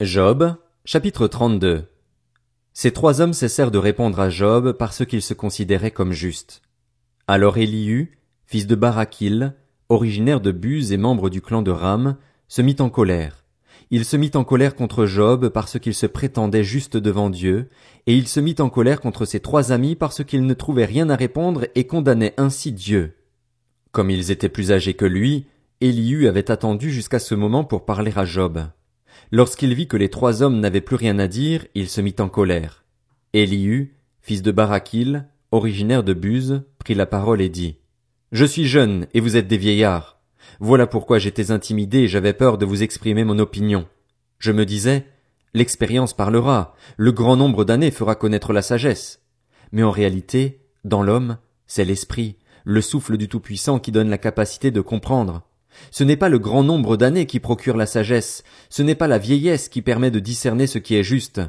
Job, chapitre 32 Ces trois hommes cessèrent de répondre à Job parce qu'ils se considéraient comme justes. Alors Élihu, fils de Barakil, originaire de Buz et membre du clan de Ram, se mit en colère. Il se mit en colère contre Job parce qu'il se prétendait juste devant Dieu, et il se mit en colère contre ses trois amis parce qu'ils ne trouvaient rien à répondre et condamnaient ainsi Dieu. Comme ils étaient plus âgés que lui, Élihu avait attendu jusqu'à ce moment pour parler à Job. Lorsqu'il vit que les trois hommes n'avaient plus rien à dire, il se mit en colère. Élihu, fils de Barakil, originaire de Buz, prit la parole et dit. Je suis jeune, et vous êtes des vieillards. Voilà pourquoi j'étais intimidé et j'avais peur de vous exprimer mon opinion. Je me disais, l'expérience parlera, le grand nombre d'années fera connaître la sagesse. Mais en réalité, dans l'homme, c'est l'esprit, le souffle du Tout-Puissant qui donne la capacité de comprendre. Ce n'est pas le grand nombre d'années qui procure la sagesse, ce n'est pas la vieillesse qui permet de discerner ce qui est juste.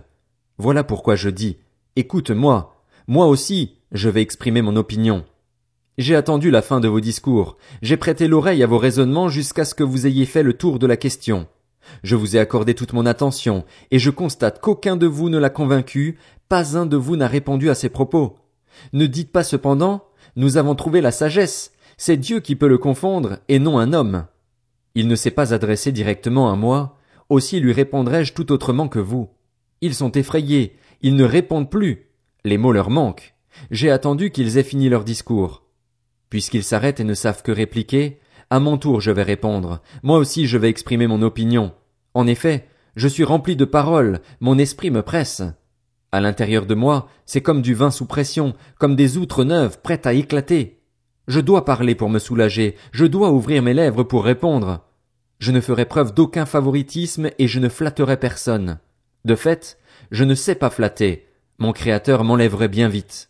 Voilà pourquoi je dis, écoute-moi, moi aussi, je vais exprimer mon opinion. J'ai attendu la fin de vos discours, j'ai prêté l'oreille à vos raisonnements jusqu'à ce que vous ayez fait le tour de la question. Je vous ai accordé toute mon attention, et je constate qu'aucun de vous ne l'a convaincu, pas un de vous n'a répondu à ses propos. Ne dites pas cependant, nous avons trouvé la sagesse, c'est Dieu qui peut le confondre, et non un homme. Il ne s'est pas adressé directement à moi, aussi lui répondrai-je tout autrement que vous. Ils sont effrayés, ils ne répondent plus. Les mots leur manquent. J'ai attendu qu'ils aient fini leur discours. Puisqu'ils s'arrêtent et ne savent que répliquer, à mon tour je vais répondre. Moi aussi je vais exprimer mon opinion. En effet, je suis rempli de paroles, mon esprit me presse. À l'intérieur de moi, c'est comme du vin sous pression, comme des outres neuves prêtes à éclater. Je dois parler pour me soulager, je dois ouvrir mes lèvres pour répondre. Je ne ferai preuve d'aucun favoritisme et je ne flatterai personne. De fait, je ne sais pas flatter. Mon Créateur m'enlèverait bien vite.